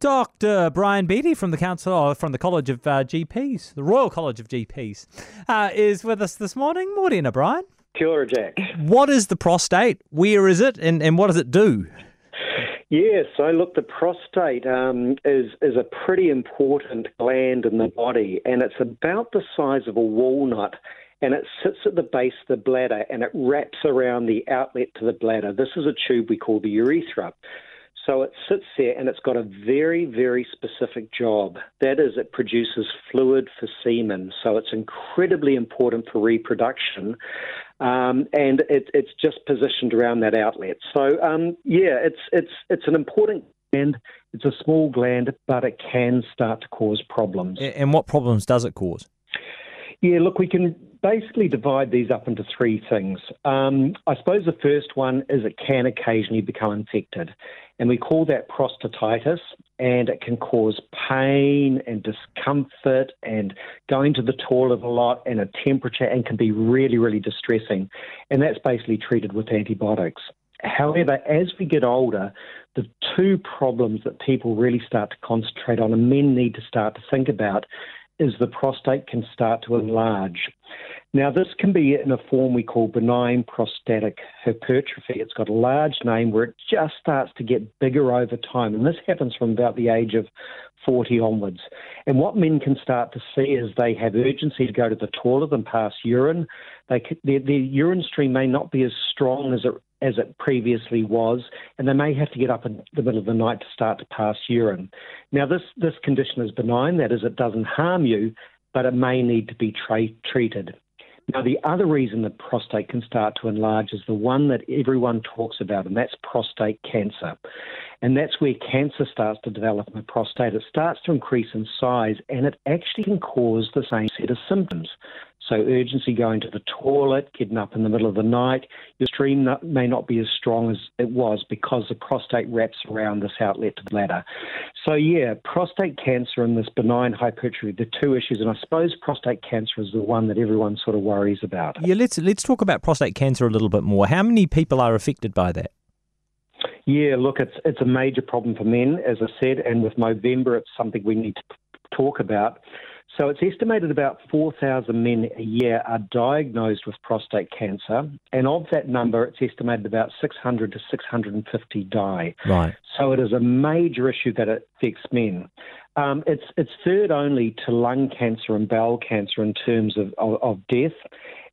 Dr. Bryan Betty from the Council uh, from the College of uh, GPs, the Royal College of GPs, uh, is with us this morning. Morning, Bryan. Kia ora, Jack. What is the prostate? Where is it, and, and what does it do? Yeah, so look, the prostate um, is is a pretty important gland in the body, and it's about the size of a walnut, and it sits at the base of the bladder, and it wraps around the outlet to the bladder. This is a tube we call the urethra. So it sits there and it's got a very, very specific job. That is, it produces fluid for semen. So it's incredibly important for reproduction. Um, and it, it's just positioned around that outlet. So um, yeah, it's it's it's an important gland. It's a small gland, but it can start to cause problems. And what problems does it cause? Yeah, look, we can basically divide these up into three things. Um, I suppose the first one is it can occasionally become infected, and we call that prostatitis, and it can cause pain and discomfort and going to the toilet a lot and a temperature and can be really, really distressing. And that's basically treated with antibiotics. However, as we get older, the two problems that people really start to concentrate on and men need to start to think about is the prostate can start to enlarge. Now, this can be in a form we call benign prostatic hypertrophy. It's got a large name where it just starts to get bigger over time, and this happens from about the age of 40 onwards. And what men can start to see is they have urgency to go to the toilet and pass urine. They, their, their urine stream may not be as strong as it as it previously was, and they may have to get up in the middle of the night to start to pass urine. Now, this, this condition is benign, that is, it doesn't harm you, but it may need to be tra- treated. Now, the other reason that prostate can start to enlarge is the one that everyone talks about, and that's prostate cancer. And that's where cancer starts to develop in the prostate. It starts to increase in size, and it actually can cause the same set of symptoms. So, urgency going to the toilet, getting up in the middle of the night. Your stream may not be as strong as it was because the prostate wraps around this outlet to the bladder. So, yeah, prostate cancer and this benign hypertrophy, the two issues, and I suppose prostate cancer is the one that everyone sort of worries about. Yeah, let's let's talk about prostate cancer a little bit more. How many people are affected by that? Yeah, look, it's it's a major problem for men, as I said, and with Movember, it's something we need to talk about. So it's estimated about 4,000 men a year are diagnosed with prostate cancer, and of that number, it's estimated about 600 to 650 die. Right. So it is a major issue that affects men. Um, it's it's third only to lung cancer and bowel cancer in terms of, of, of death.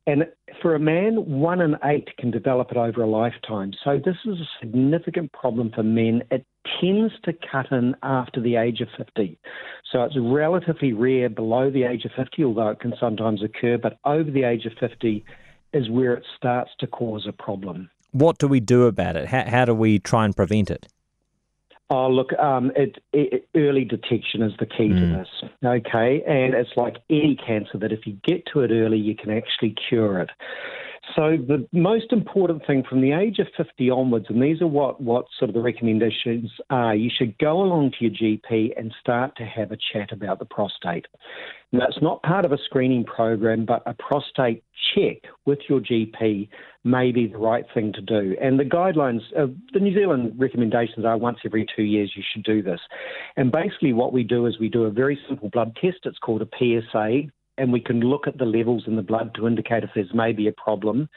And for a man, one in eight can develop it over a lifetime. So this is a significant problem for men. It tends to cut in after the age of 50. So it's relatively rare below the age of 50, although it can sometimes occur, but over the age of 50 is where it starts to cause a problem. What do we do about it? How, how do we try and prevent it? Oh, look, um, it, it, early detection is the key mm. to this. Okay, and it's like any cancer that if you get to it early, you can actually cure it. So the most important thing from the age of 50 onwards, and these are what, what sort of the recommendations are, you should go along to your GP and start to have a chat about the prostate. Now, it's not part of a screening program, but a prostate check with your GP may be the right thing to do. And the guidelines, uh, the New Zealand recommendations are once every two years you should do this. And basically, what we do is we do a very simple blood test. It's called a PSA and we can look at the levels in the blood to indicate if there's maybe a problem.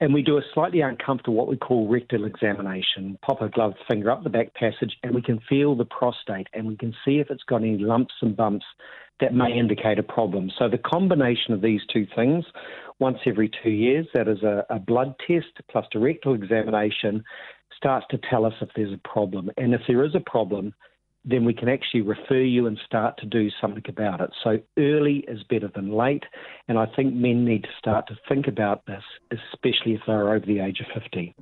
And we do a slightly uncomfortable, what we call rectal examination. Pop a gloved finger up the back passage, and we can feel the prostate, and we can see if it's got any lumps and bumps that may indicate a problem. So the combination of these two things, once every two years, that is a, a blood test plus a rectal examination, starts to tell us if there's a problem. And if there is a problem, then we can actually refer you and start to do something about it. So early is better than late, and I think men need to start to think about this, especially if they're over the age of 50.